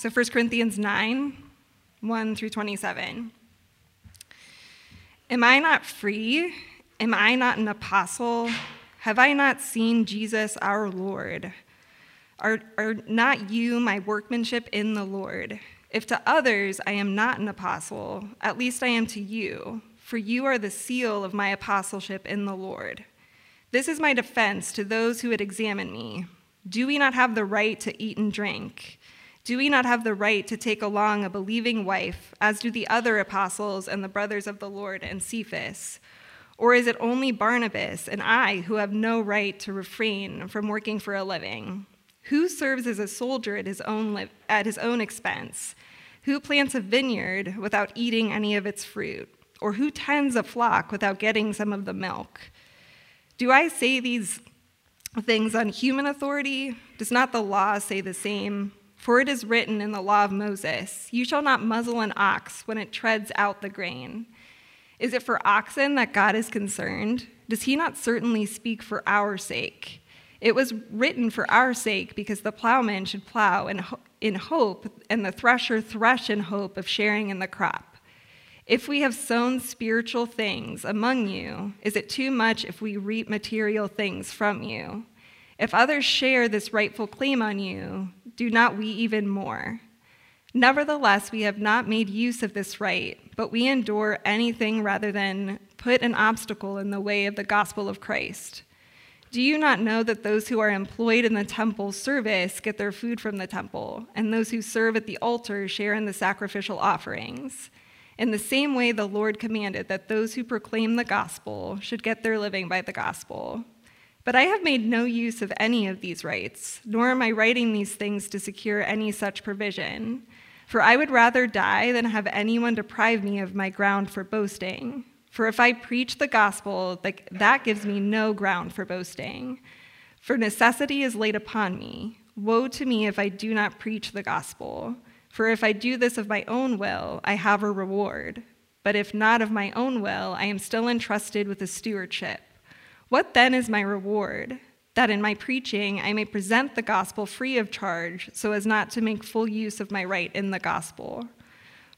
So 1 Corinthians 9, 1 through 27. Am I not free? Am I not an apostle? Have I not seen Jesus our Lord? Are, are not you my workmanship in the Lord? If to others I am not an apostle, at least I am to you, for you are the seal of my apostleship in the Lord. This is my defense to those who would examine me. Do we not have the right to eat and drink? Do we not have the right to take along a believing wife, as do the other apostles and the brothers of the Lord and Cephas? Or is it only Barnabas and I who have no right to refrain from working for a living? Who serves as a soldier at his own, li- at his own expense? Who plants a vineyard without eating any of its fruit? Or who tends a flock without getting some of the milk? Do I say these things on human authority? Does not the law say the same? For it is written in the law of Moses, You shall not muzzle an ox when it treads out the grain. Is it for oxen that God is concerned? Does he not certainly speak for our sake? It was written for our sake because the plowman should plow in, in hope, and the thresher thresh in hope of sharing in the crop. If we have sown spiritual things among you, is it too much if we reap material things from you? If others share this rightful claim on you, do not we even more? Nevertheless, we have not made use of this right, but we endure anything rather than put an obstacle in the way of the gospel of Christ. Do you not know that those who are employed in the temple service get their food from the temple, and those who serve at the altar share in the sacrificial offerings? In the same way, the Lord commanded that those who proclaim the gospel should get their living by the gospel. But I have made no use of any of these rights, nor am I writing these things to secure any such provision. For I would rather die than have anyone deprive me of my ground for boasting. For if I preach the gospel, that gives me no ground for boasting. For necessity is laid upon me. Woe to me if I do not preach the gospel. For if I do this of my own will, I have a reward. But if not of my own will, I am still entrusted with a stewardship. What then is my reward? That in my preaching I may present the gospel free of charge, so as not to make full use of my right in the gospel.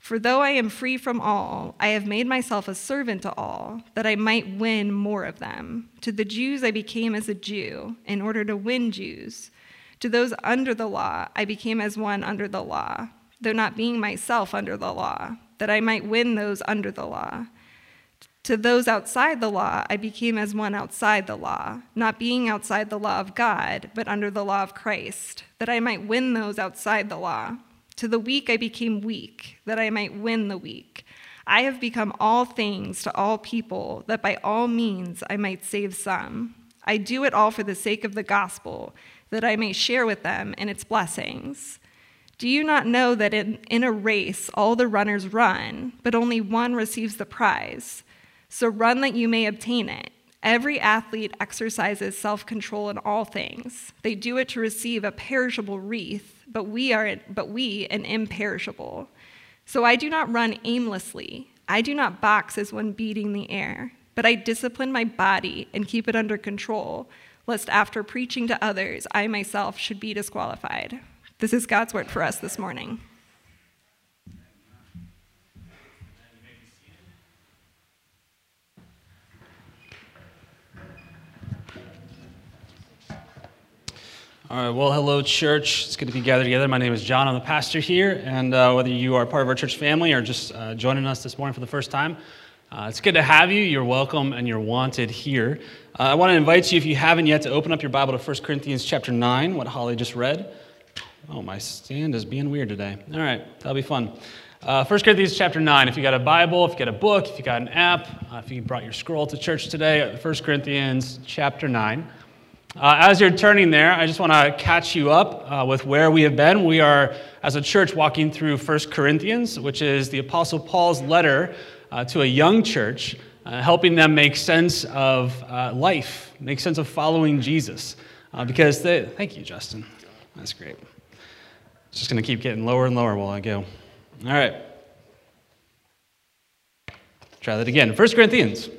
For though I am free from all, I have made myself a servant to all, that I might win more of them. To the Jews I became as a Jew, in order to win Jews. To those under the law I became as one under the law, though not being myself under the law, that I might win those under the law. To those outside the law, I became as one outside the law, not being outside the law of God, but under the law of Christ, that I might win those outside the law. To the weak, I became weak, that I might win the weak. I have become all things to all people, that by all means I might save some. I do it all for the sake of the gospel, that I may share with them in its blessings. Do you not know that in, in a race all the runners run, but only one receives the prize? So run that you may obtain it. Every athlete exercises self control in all things. They do it to receive a perishable wreath, but we are but we an imperishable. So I do not run aimlessly. I do not box as one beating the air, but I discipline my body and keep it under control, lest after preaching to others, I myself should be disqualified. This is God's word for us this morning. All right, well, hello, church. It's good to be gathered together. My name is John. I'm the pastor here. And uh, whether you are part of our church family or just uh, joining us this morning for the first time, uh, it's good to have you. You're welcome and you're wanted here. Uh, I want to invite you, if you haven't yet, to open up your Bible to 1 Corinthians chapter 9, what Holly just read. Oh, my stand is being weird today. All right, that'll be fun. Uh, 1 Corinthians chapter 9. If you got a Bible, if you got a book, if you got an app, uh, if you brought your scroll to church today, 1 Corinthians chapter 9. Uh, as you're turning there, I just want to catch you up uh, with where we have been. We are, as a church, walking through 1 Corinthians, which is the Apostle Paul's letter uh, to a young church, uh, helping them make sense of uh, life, make sense of following Jesus. Uh, because they, thank you, Justin. That's great. It's just going to keep getting lower and lower while I go. All right. Try that again. 1 Corinthians.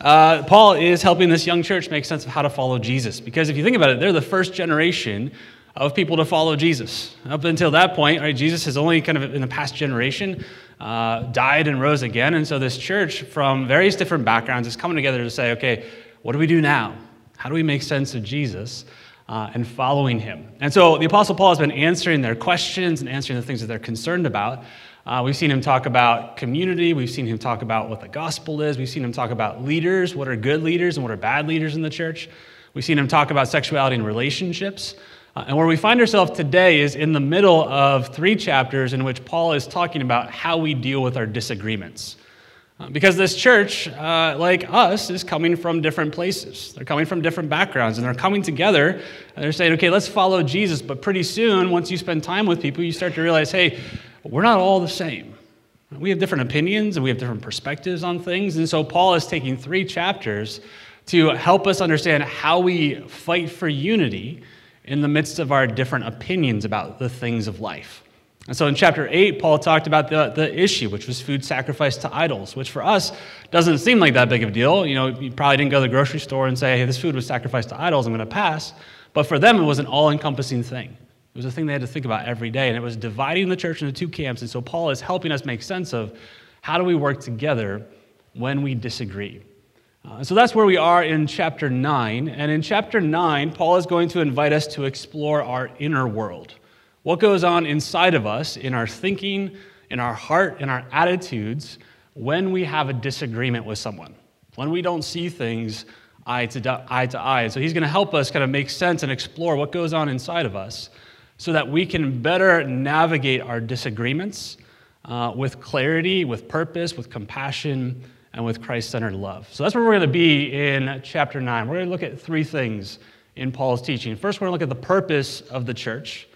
Uh, Paul is helping this young church make sense of how to follow Jesus. Because if you think about it, they're the first generation of people to follow Jesus. Up until that point, right, Jesus has only kind of in the past generation uh, died and rose again. And so this church from various different backgrounds is coming together to say, okay, what do we do now? How do we make sense of Jesus? Uh, and following him. And so the Apostle Paul has been answering their questions and answering the things that they're concerned about. Uh, we've seen him talk about community. We've seen him talk about what the gospel is. We've seen him talk about leaders, what are good leaders and what are bad leaders in the church. We've seen him talk about sexuality and relationships. Uh, and where we find ourselves today is in the middle of three chapters in which Paul is talking about how we deal with our disagreements. Uh, because this church, uh, like us, is coming from different places. They're coming from different backgrounds, and they're coming together, and they're saying, okay, let's follow Jesus. But pretty soon, once you spend time with people, you start to realize, hey, we're not all the same. We have different opinions and we have different perspectives on things. And so Paul is taking three chapters to help us understand how we fight for unity in the midst of our different opinions about the things of life. And so in chapter 8, Paul talked about the, the issue, which was food sacrificed to idols, which for us doesn't seem like that big of a deal. You know, you probably didn't go to the grocery store and say, hey, this food was sacrificed to idols, I'm going to pass. But for them, it was an all encompassing thing. It was a thing they had to think about every day, and it was dividing the church into two camps. And so Paul is helping us make sense of how do we work together when we disagree. Uh, so that's where we are in chapter 9. And in chapter 9, Paul is going to invite us to explore our inner world. What goes on inside of us, in our thinking, in our heart, in our attitudes, when we have a disagreement with someone, when we don't see things eye to eye. To eye. So he's going to help us kind of make sense and explore what goes on inside of us so that we can better navigate our disagreements uh, with clarity, with purpose, with compassion, and with Christ centered love. So that's where we're going to be in chapter 9. We're going to look at three things in Paul's teaching. First, we're going to look at the purpose of the church.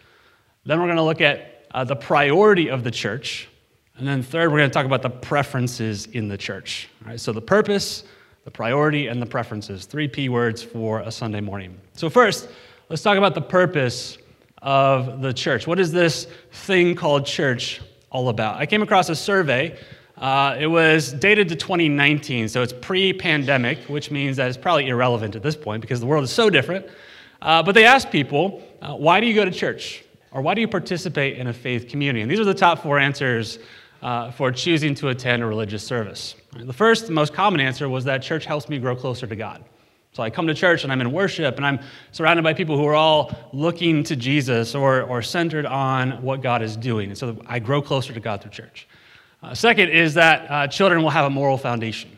Then, we're going to look at uh, the priority of the church. And then, third, we're going to talk about the preferences in the church. All right, so, the purpose, the priority, and the preferences. Three P words for a Sunday morning. So, first, let's talk about the purpose of the church. What is this thing called church all about? I came across a survey. Uh, it was dated to 2019, so it's pre pandemic, which means that it's probably irrelevant at this point because the world is so different. Uh, but they asked people, uh, why do you go to church? Or why do you participate in a faith community? And these are the top four answers uh, for choosing to attend a religious service. The first, most common answer was that church helps me grow closer to God. So I come to church and I'm in worship and I'm surrounded by people who are all looking to Jesus or, or centered on what God is doing. And so I grow closer to God through church. Uh, second is that uh, children will have a moral foundation.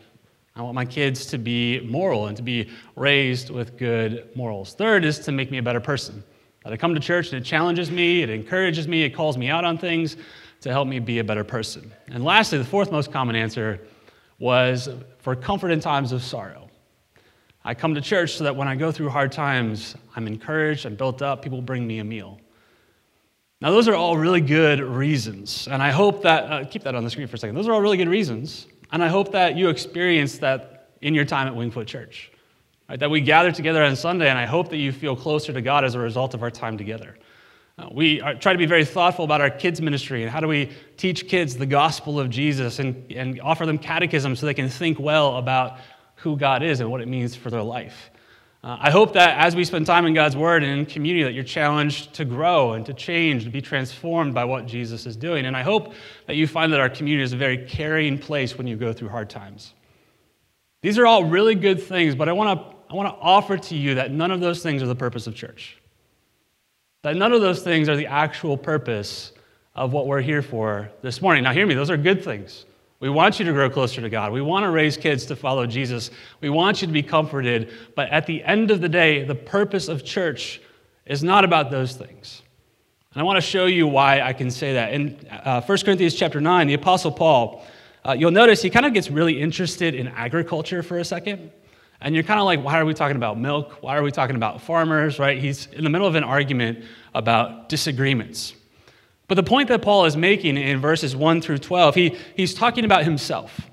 I want my kids to be moral and to be raised with good morals. Third is to make me a better person. That I come to church and it challenges me, it encourages me, it calls me out on things to help me be a better person. And lastly, the fourth most common answer was for comfort in times of sorrow. I come to church so that when I go through hard times, I'm encouraged, I'm built up, people bring me a meal. Now, those are all really good reasons. And I hope that, uh, keep that on the screen for a second. Those are all really good reasons. And I hope that you experience that in your time at Wingfoot Church. Right? That we gather together on Sunday, and I hope that you feel closer to God as a result of our time together. Uh, we are, try to be very thoughtful about our kids' ministry and how do we teach kids the gospel of Jesus and, and offer them catechism so they can think well about who God is and what it means for their life. Uh, I hope that as we spend time in God's Word and in community, that you're challenged to grow and to change, to be transformed by what Jesus is doing. And I hope that you find that our community is a very caring place when you go through hard times. These are all really good things, but I want to I want to offer to you that none of those things are the purpose of church. That none of those things are the actual purpose of what we're here for this morning. Now, hear me, those are good things. We want you to grow closer to God. We want to raise kids to follow Jesus. We want you to be comforted. But at the end of the day, the purpose of church is not about those things. And I want to show you why I can say that. In uh, 1 Corinthians chapter 9, the Apostle Paul, uh, you'll notice he kind of gets really interested in agriculture for a second. And you're kind of like, why are we talking about milk? Why are we talking about farmers, right? He's in the middle of an argument about disagreements. But the point that Paul is making in verses 1 through 12, he, he's talking about himself.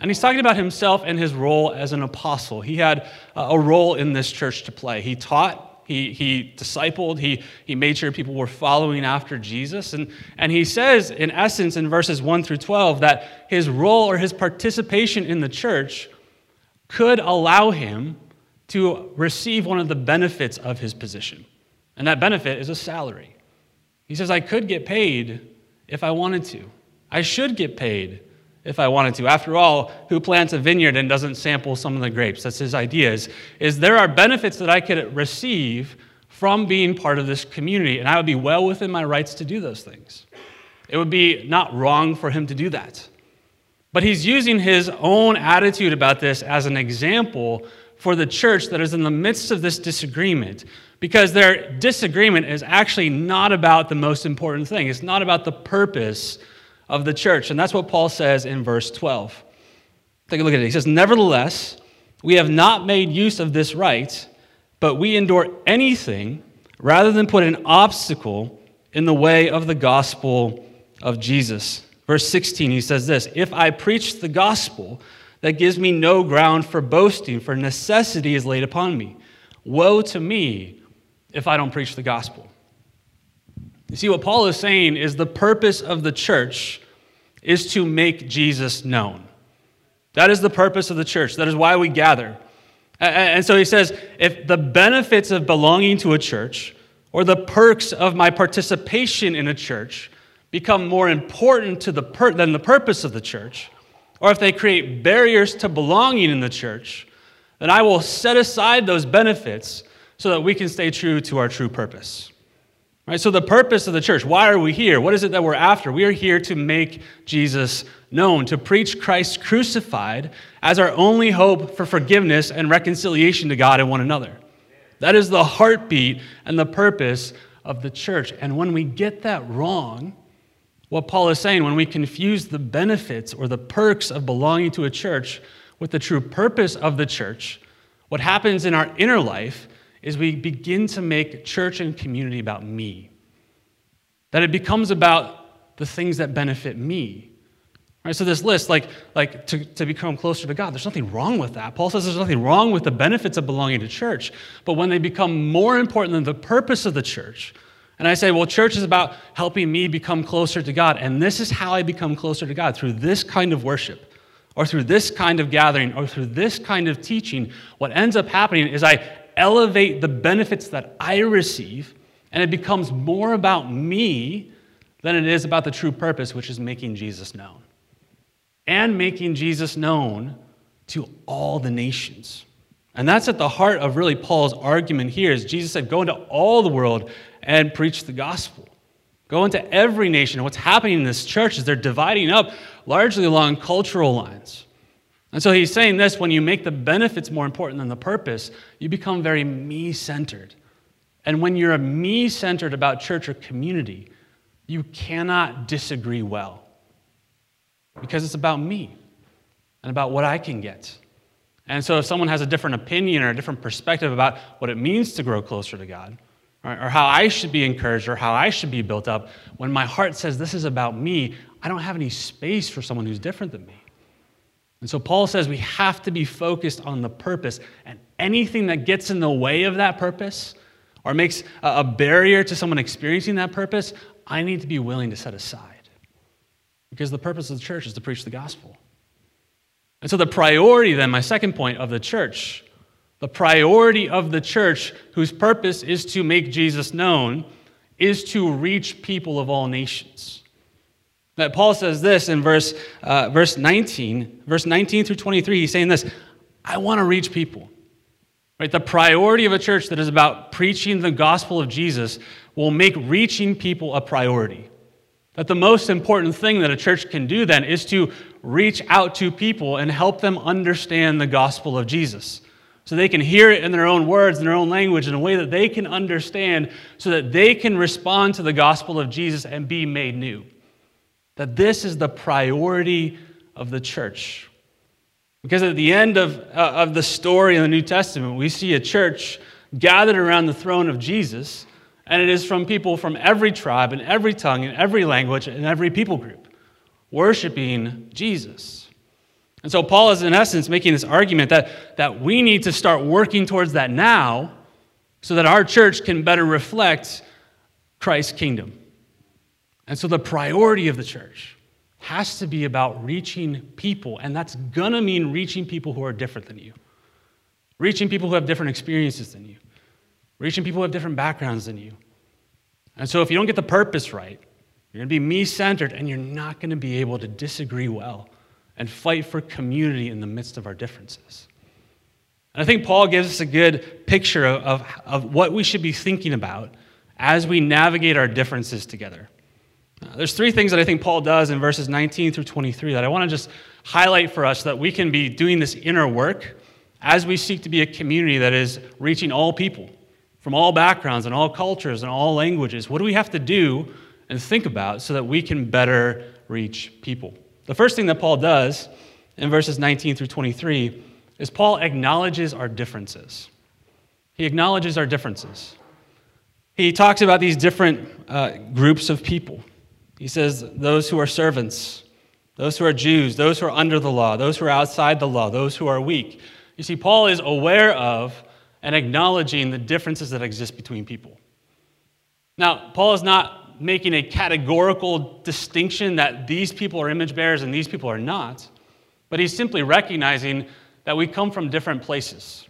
And he's talking about himself and his role as an apostle. He had a role in this church to play. He taught, he, he discipled, he, he made sure people were following after Jesus. And, and he says, in essence, in verses 1 through 12, that his role or his participation in the church could allow him to receive one of the benefits of his position. And that benefit is a salary. He says, I could get paid if I wanted to. I should get paid if I wanted to. After all, who plants a vineyard and doesn't sample some of the grapes? That's his idea. Is, is there are benefits that I could receive from being part of this community, and I would be well within my rights to do those things. It would be not wrong for him to do that. But he's using his own attitude about this as an example for the church that is in the midst of this disagreement because their disagreement is actually not about the most important thing. It's not about the purpose of the church. And that's what Paul says in verse 12. Take a look at it. He says, Nevertheless, we have not made use of this right, but we endure anything rather than put an obstacle in the way of the gospel of Jesus. Verse 16, he says this If I preach the gospel, that gives me no ground for boasting, for necessity is laid upon me. Woe to me if I don't preach the gospel. You see, what Paul is saying is the purpose of the church is to make Jesus known. That is the purpose of the church. That is why we gather. And so he says if the benefits of belonging to a church or the perks of my participation in a church become more important to the than the purpose of the church, or if they create barriers to belonging in the church, then I will set aside those benefits so that we can stay true to our true purpose. Right? So, the purpose of the church, why are we here? What is it that we're after? We are here to make Jesus known, to preach Christ crucified as our only hope for forgiveness and reconciliation to God and one another. That is the heartbeat and the purpose of the church. And when we get that wrong, what Paul is saying when we confuse the benefits or the perks of belonging to a church with the true purpose of the church, what happens in our inner life is we begin to make church and community about me. That it becomes about the things that benefit me. Right, so this list, like, like to, to become closer to God, there's nothing wrong with that. Paul says there's nothing wrong with the benefits of belonging to church. But when they become more important than the purpose of the church, and I say, well, church is about helping me become closer to God. And this is how I become closer to God through this kind of worship, or through this kind of gathering, or through this kind of teaching. What ends up happening is I elevate the benefits that I receive, and it becomes more about me than it is about the true purpose, which is making Jesus known. And making Jesus known to all the nations. And that's at the heart of really Paul's argument here is Jesus said, go into all the world and preach the gospel. Go into every nation. What's happening in this church is they're dividing up largely along cultural lines. And so he's saying this when you make the benefits more important than the purpose, you become very me centered. And when you're me centered about church or community, you cannot disagree well because it's about me and about what I can get. And so if someone has a different opinion or a different perspective about what it means to grow closer to God, or how I should be encouraged or how I should be built up, when my heart says this is about me, I don't have any space for someone who's different than me. And so Paul says we have to be focused on the purpose, and anything that gets in the way of that purpose or makes a barrier to someone experiencing that purpose, I need to be willing to set aside. Because the purpose of the church is to preach the gospel. And so, the priority, then, my second point of the church the priority of the church, whose purpose is to make Jesus known, is to reach people of all nations. That Paul says this in verse, uh, verse 19, verse 19 through 23, he's saying this I want to reach people. Right? The priority of a church that is about preaching the gospel of Jesus will make reaching people a priority. That the most important thing that a church can do then is to reach out to people and help them understand the gospel of Jesus so they can hear it in their own words, in their own language, in a way that they can understand, so that they can respond to the gospel of Jesus and be made new. That this is the priority of the church. Because at the end of, uh, of the story in the New Testament, we see a church gathered around the throne of Jesus, and it is from people from every tribe and every tongue and every language and every people group worshiping Jesus. And so Paul is, in essence, making this argument that, that we need to start working towards that now so that our church can better reflect Christ's kingdom. And so the priority of the church has to be about reaching people, and that's going to mean reaching people who are different than you, reaching people who have different experiences than you, reaching people who have different backgrounds than you. And so, if you don't get the purpose right, you're going to be me centered and you're not going to be able to disagree well and fight for community in the midst of our differences. And I think Paul gives us a good picture of, of, what we should be thinking about as we navigate our differences together. Uh, there's three things that I think Paul does in verses 19 through 23 that I want to just highlight for us so that we can be doing this inner work as we seek to be a community that is reaching all people from all backgrounds and all cultures and all languages. What do we have to do and think about so that we can better reach people? The first thing that Paul does in verses 19 through 23 is Paul acknowledges our differences. He acknowledges our differences. He talks about these different uh, groups of people. He says, those who are servants, those who are Jews, those who are under the law, those who are outside the law, those who are weak. You see, Paul is aware of and acknowledging the differences that exist between people. Now, Paul is not making a categorical distinction that these people are image bearers and these people are not, but he's simply recognizing that we come from different places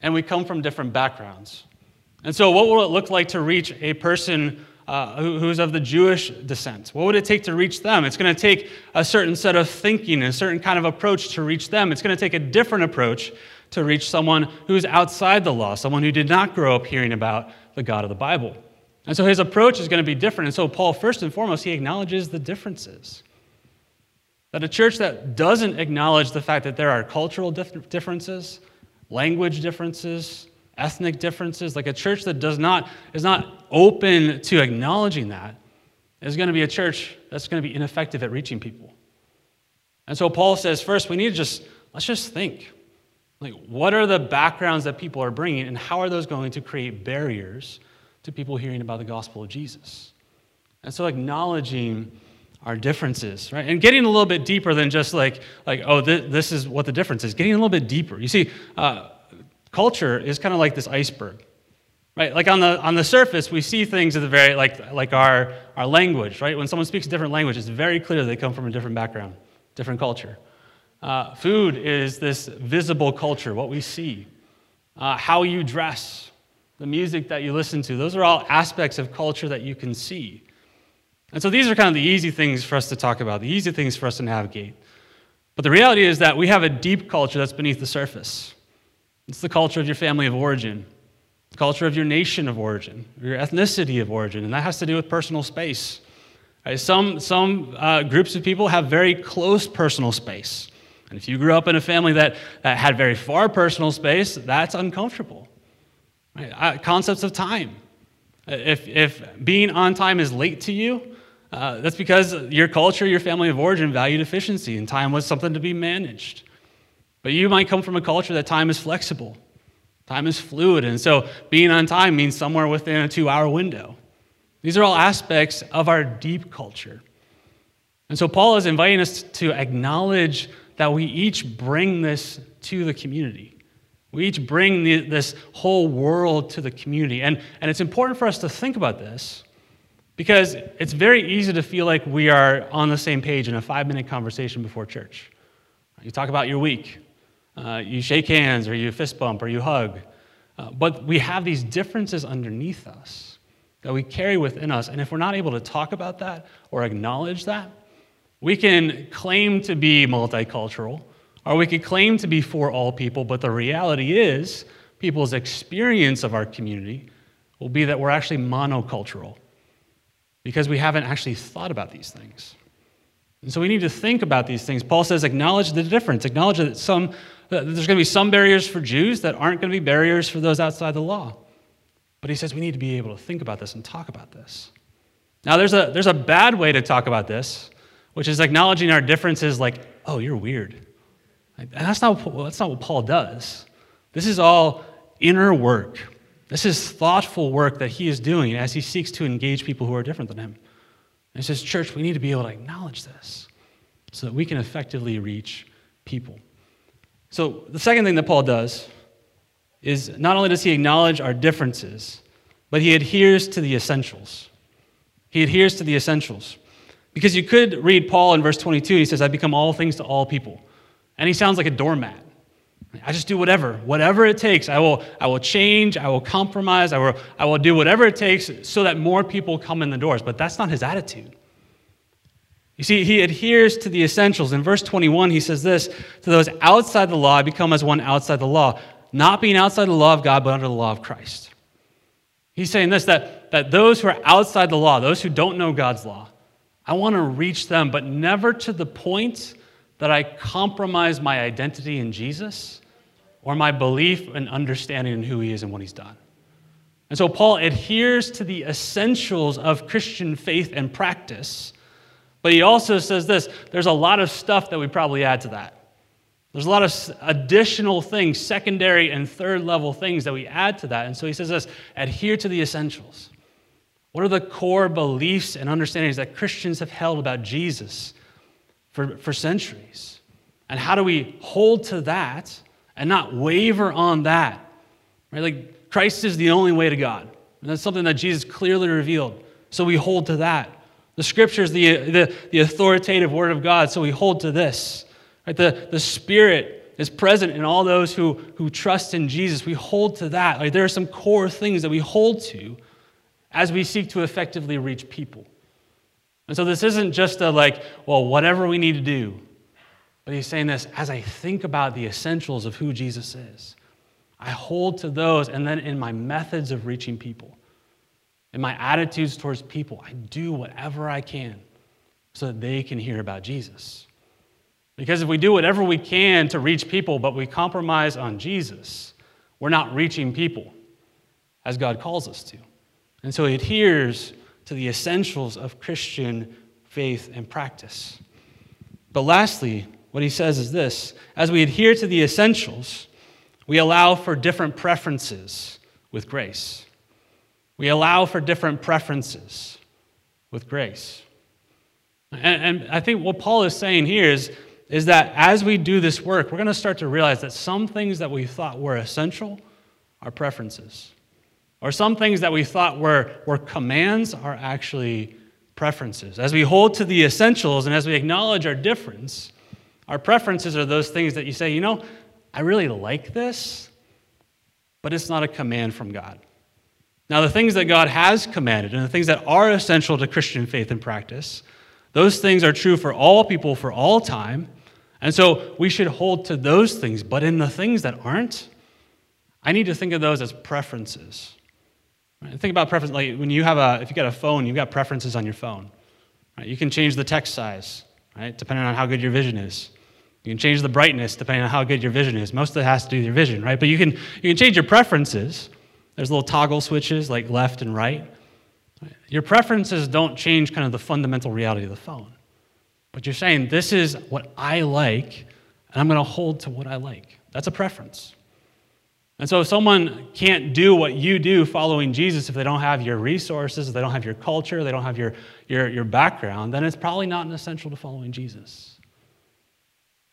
and we come from different backgrounds. And so, what will it look like to reach a person uh, who, who's of the Jewish descent. What would it take to reach them? It's going to take a certain set of thinking, a certain kind of approach to reach them. It's going to take a different approach to reach someone who's outside the law, someone who did not grow up hearing about the God of the Bible. And so his approach is going to be different. And so, Paul, first and foremost, he acknowledges the differences. That a church that doesn't acknowledge the fact that there are cultural differences, language differences, ethnic differences, like a church that does not, is not open to acknowledging that, is going to be a church that's going to be ineffective at reaching people. And so Paul says, first, we need to just, let's just think. Like, what are the backgrounds that people are bringing, and how are those going to create barriers to people hearing about the gospel of Jesus? And so acknowledging our differences, right? And getting a little bit deeper than just like, like oh, th- this is what the difference is. Getting a little bit deeper. You see, uh, culture is kind of like this iceberg. Right? Like on the, on the surface, we see things at the very, like, like our, our language, right? When someone speaks a different language, it's very clear they come from a different background, different culture. Uh, food is this visible culture, what we see. Uh, how you dress, the music that you listen to, those are all aspects of culture that you can see. And so these are kind of the easy things for us to talk about, the easy things for us to navigate. But the reality is that we have a deep culture that's beneath the surface. It's the culture of your family of origin, the culture of your nation of origin, your ethnicity of origin, and that has to do with personal space. Right? Some, some uh, groups of people have very close personal space. And if you grew up in a family that, that had very far personal space, that's uncomfortable. Concepts of time. If, if being on time is late to you, uh, that's because your culture, your family of origin valued efficiency, and time was something to be managed. But you might come from a culture that time is flexible, time is fluid, and so being on time means somewhere within a two hour window. These are all aspects of our deep culture. And so Paul is inviting us to acknowledge that we each bring this to the community. We each bring the, this whole world to the community. And, and it's important for us to think about this because it's very easy to feel like we are on the same page in a five minute conversation before church. You talk about your week, uh, you shake hands or you fist bump or you hug. Uh, but we have these differences underneath us that we carry within us. And if we're not able to talk about that or acknowledge that, we can claim to be multicultural or we could claim to be for all people, but the reality is people's experience of our community will be that we're actually monocultural because we haven't actually thought about these things. And so we need to think about these things. Paul says, acknowledge the difference, acknowledge that some there's going to be some barriers for Jews that aren't going to be barriers for those outside the law. But he says we need to be able to think about this and talk about this. Now, there's a, there's a bad way to talk about this, which is acknowledging our differences like, oh, you're weird. And that's not, that's not what Paul does. This is all inner work. This is thoughtful work that he is doing as he seeks to engage people who are different than him. And he says, Church, we need to be able to acknowledge this so that we can effectively reach people. So, the second thing that Paul does is not only does he acknowledge our differences, but he adheres to the essentials. He adheres to the essentials. Because you could read Paul in verse 22, he says, I become all things to all people. And he sounds like a doormat. I just do whatever, whatever it takes. I will, I will change, I will compromise, I will, I will do whatever it takes so that more people come in the doors. But that's not his attitude. You see, he adheres to the essentials. In verse 21, he says this To those outside the law, I become as one outside the law, not being outside the law of God, but under the law of Christ. He's saying this that, that those who are outside the law, those who don't know God's law, I want to reach them, but never to the point that I compromise my identity in Jesus or my belief and understanding in who he is and what he's done. And so Paul adheres to the essentials of Christian faith and practice, but he also says this there's a lot of stuff that we probably add to that. There's a lot of additional things, secondary and third level things that we add to that. And so he says this adhere to the essentials. What are the core beliefs and understandings that Christians have held about Jesus for, for centuries? And how do we hold to that and not waver on that. Right? Like Christ is the only way to God. And that's something that Jesus clearly revealed. So we hold to that. The scripture is the, the, the authoritative word of God, so we hold to this. Right? The, the Spirit is present in all those who, who trust in Jesus. We hold to that. Like there are some core things that we hold to as we seek to effectively reach people. And so this isn't just a like, well, whatever we need to do. But he's saying this as I think about the essentials of who Jesus is, I hold to those, and then in my methods of reaching people, in my attitudes towards people, I do whatever I can so that they can hear about Jesus. Because if we do whatever we can to reach people, but we compromise on Jesus, we're not reaching people as God calls us to. And so he adheres to the essentials of Christian faith and practice. But lastly, what he says is this as we adhere to the essentials, we allow for different preferences with grace. We allow for different preferences with grace. And, and, I think what Paul is saying here is, is that as we do this work, we're going to start to realize that some things that we thought were essential are preferences. Or some things that we thought were, were commands are actually preferences. As we hold to the essentials and as we acknowledge our difference, our preferences are those things that you say, you know, I really like this, but it's not a command from God. Now, the things that God has commanded and the things that are essential to Christian faith and practice, those things are true for all people for all time. And so we should hold to those things. But in the things that aren't, I need to think of those as preferences. Right? Think about preference like when you have a, if you got a phone, you've got preferences on your phone. Right? You can change the text size, right? Depending on how good your vision is. You can change the brightness depending on how good your vision is. Most of it has to do with your vision, right? But you can, you can change your preferences. There's little toggle switches like left and right. Your preferences don't change kind of the fundamental reality of the phone. But you're saying, this is what I like, and I'm going to hold to what I like. That's a preference. And so if someone can't do what you do following Jesus if they don't have your resources, if they don't have your culture, they don't have your, your, your background, then it's probably not an essential to following Jesus.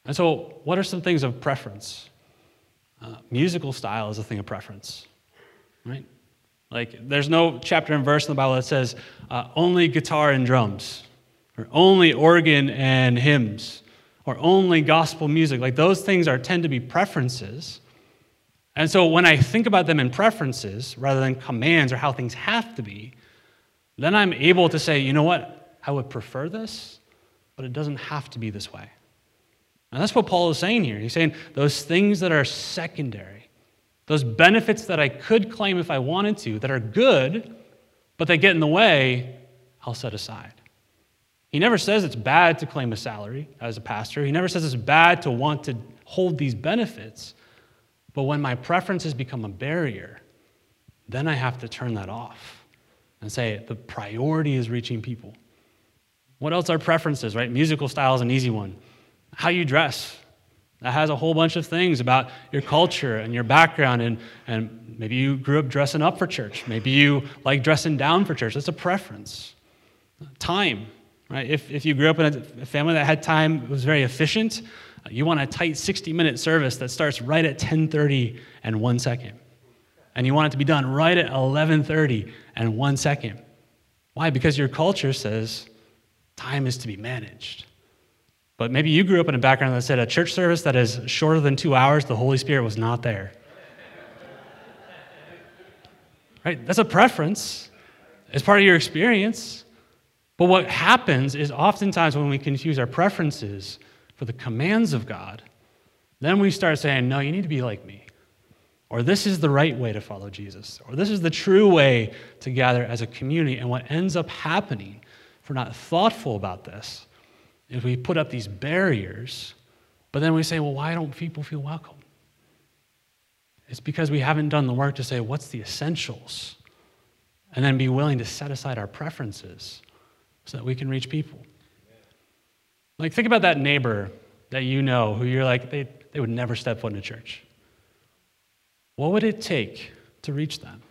And so, what are some things of preference? Uh, musical style is a thing of preference, right? Like, there's no chapter and verse in the Bible that says uh, only guitar and drums, or only organ and hymns, or only gospel music. Like, those things are tend to be preferences. And so, when I think about them in preferences rather than commands or how things have to be, then I'm able to say, you know what? I would prefer this, but it doesn't have to be this way. And that's what Paul is saying here. He's saying those things that are secondary, those benefits that I could claim if I wanted to, that are good, but they get in the way, I'll set aside. He never says it's bad to claim a salary as a pastor. He never says it's bad to want to hold these benefits. But when my preferences become a barrier, then I have to turn that off and say the priority is reaching people. What else are preferences, right? Musical style is an easy one how you dress. That has a whole bunch of things about your culture and your background, and, and maybe you grew up dressing up for church. Maybe you like dressing down for church. That's a preference. Time, right? If, if you grew up in a family that had time, was very efficient, you want a tight 60 minute service that starts right at 10:30 and one second. And you want it to be done right at 11:30 and one second. Why? Because your culture says time is to be managed. But maybe you grew up in a background that said a church service that is shorter than two hours, the Holy Spirit was not there. right? That's a preference, it's part of your experience. But what happens is oftentimes when we confuse our preferences for the commands of God, then we start saying, no, you need to be like me. Or this is the right way to follow Jesus. Or this is the true way to gather as a community. And what ends up happening, if we're not thoughtful about this, is we put up these barriers, but then we say, well, why don't people feel welcome? It's because we haven't done the work to say, what's the essentials? And then be willing to set aside our preferences so that we can reach people. Like, think about that neighbor that you know who you're like, they, they would never step foot in a church. What would it take to reach them?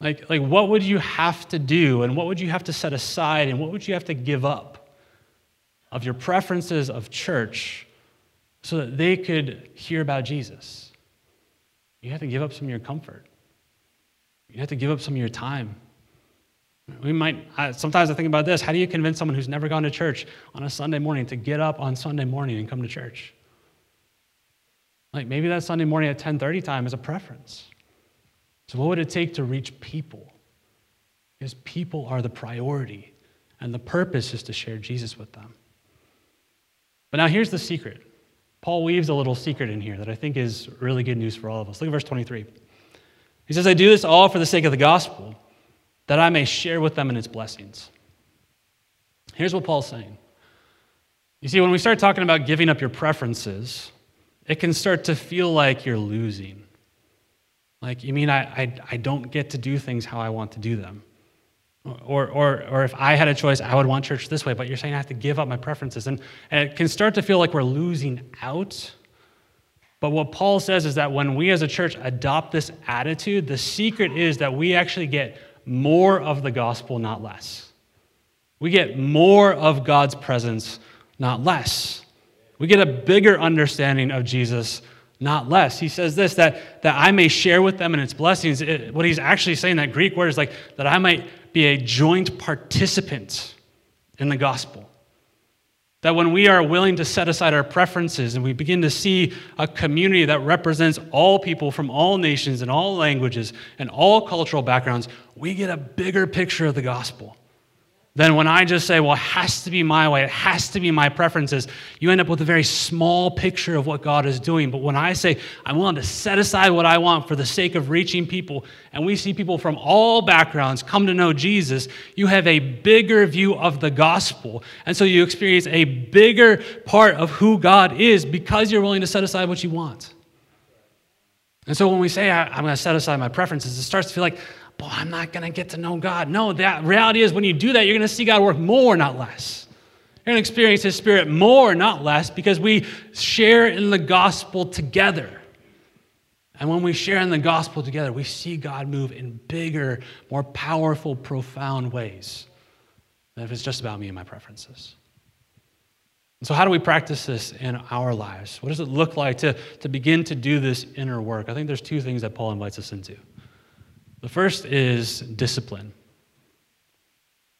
Like, like, what would you have to do, and what would you have to set aside, and what would you have to give up of your preferences of church so that they could hear about Jesus? You have to give up some of your comfort. You have to give up some of your time. We might, sometimes I think about this how do you convince someone who's never gone to church on a Sunday morning to get up on Sunday morning and come to church? Like maybe that Sunday morning at 10:30 time is a preference. So what would it take to reach people? Because people are the priority, and the purpose is to share Jesus with them. But now here's the secret. Paul weaves a little secret in here that I think is really good news for all of us. Look at verse 23. He says, I do this all for the sake of the gospel that I may share with them in its blessings. Here's what Paul's saying. You see, when we start talking about giving up your preferences, it can start to feel like you're losing. Like, you mean I, I, I don't get to do things how I want to do them? Or, or, or if I had a choice, I would want church this way, but you're saying I have to give up my preferences. And, and it can start to feel like we're losing out. But what Paul says is that when we as a church adopt this attitude, the secret is that we actually get more of the gospel, not less. We get more of God's presence, not less. We get a bigger understanding of Jesus, not less. He says this that, that I may share with them in its blessings. It, what he's actually saying, that Greek word is like that I might be a joint participant in the gospel. That when we are willing to set aside our preferences and we begin to see a community that represents all people from all nations and all languages and all cultural backgrounds, we get a bigger picture of the gospel than when I just say, well, it has to be my way, it has to be my preferences. You end up with a very small picture of what God is doing. But when I say, I'm willing to set aside what I want for the sake of reaching people, and we see people from all backgrounds come to know Jesus, you have a bigger view of the gospel. And so you experience a bigger part of who God is because you're willing to set aside what you want. And so when we say, I'm going to set aside my preferences, it starts to feel like, boy, I'm not going to get to know God. No, the reality is when you do that, you're going to see God work more, not less. You're going to experience His Spirit more, not less, because we share in the gospel together. And when we share in the gospel together, we see God move in bigger, more powerful, profound ways than if it's just about me and my preferences. And so, how do we practice this in our lives? What does it look like to, to begin to do this inner work? I think there's two things that Paul invites us into. The first is discipline.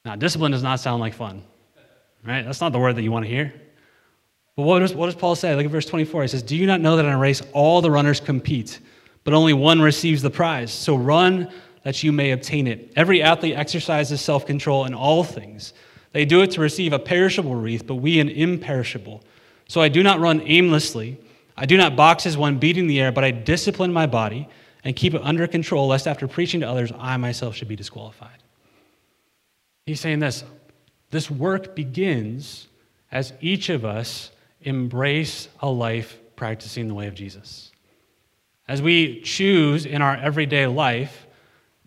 Now, discipline does not sound like fun, right? That's not the word that you want to hear. But what does, what does Paul say? Look at verse 24. He says, Do you not know that in a race all the runners compete, but only one receives the prize? So run that you may obtain it. Every athlete exercises self control in all things. They do it to receive a perishable wreath, but we an imperishable. So I do not run aimlessly. I do not box as one beating the air, but I discipline my body and keep it under control, lest after preaching to others, I myself should be disqualified. He's saying this this work begins as each of us embrace a life practicing the way of Jesus. As we choose in our everyday life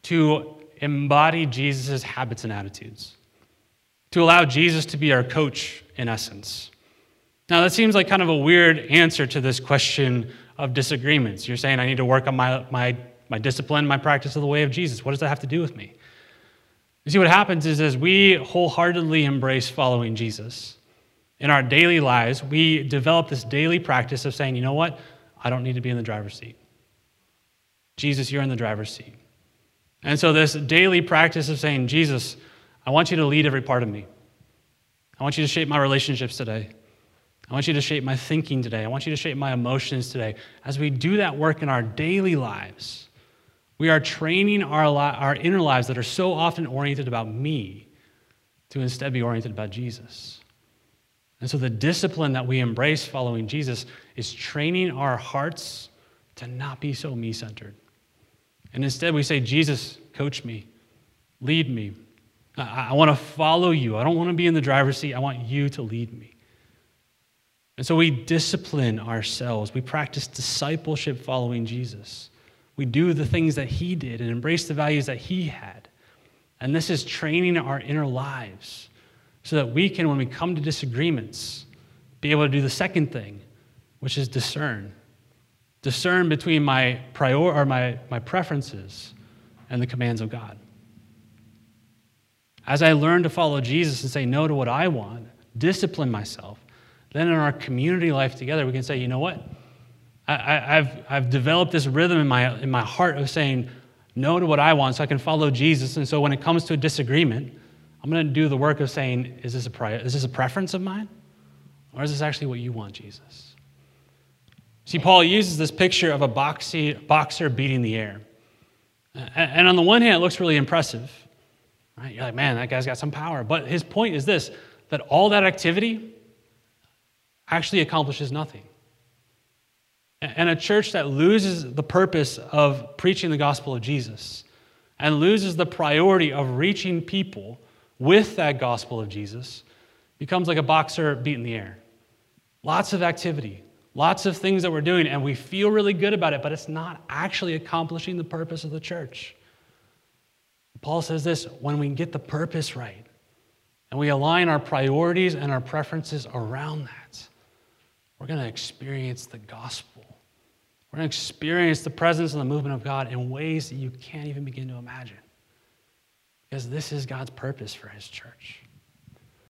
to embody Jesus' habits and attitudes, to allow Jesus to be our coach in essence. Now, that seems like kind of a weird answer to this question of disagreements. You're saying I need to work on my, my, my discipline, my practice of the way of Jesus. What does that have to do with me? You see, what happens is as we wholeheartedly embrace following Jesus in our daily lives, we develop this daily practice of saying, you know what? I don't need to be in the driver's seat. Jesus, you're in the driver's seat. And so, this daily practice of saying, Jesus, I want you to lead every part of me. I want you to shape my relationships today. I want you to shape my thinking today. I want you to shape my emotions today. As we do that work in our daily lives, we are training our, li- our inner lives that are so often oriented about me to instead be oriented about Jesus. And so the discipline that we embrace following Jesus is training our hearts to not be so me centered. And instead, we say, Jesus, coach me, lead me. I, I want to follow you. I don't want to be in the driver's seat. I want you to lead me. And so we discipline ourselves. We practice discipleship following Jesus. We do the things that he did and embrace the values that he had. And this is training our inner lives so that we can, when we come to disagreements, be able to do the second thing, which is discern. Discern between my prior or my, my preferences and the commands of God. As I learn to follow Jesus and say no to what I want, discipline myself, then in our community life together, we can say, you know what? I, have I've developed this rhythm in my, in my heart of saying no to what I want so I can follow Jesus. And so when it comes to a disagreement, I'm going to do the work of saying, is this, a pri- is this a preference of mine? Or is this actually what you want, Jesus? See, Paul uses this picture of a boxy, boxer beating the air. And on the one hand, it looks really impressive. Right? You're like, man, that guy's got some power. But his point is this that all that activity actually accomplishes nothing. And a church that loses the purpose of preaching the gospel of Jesus and loses the priority of reaching people with that gospel of Jesus becomes like a boxer beating the air. Lots of activity, lots of things that we're doing, and we feel really good about it, but it's not actually accomplishing the purpose of the church. Paul says this when we get the purpose right and we align our priorities and our preferences around that, we're going to experience the gospel. We're going to experience the presence and the movement of God in ways that you can't even begin to imagine. Because this is God's purpose for his church.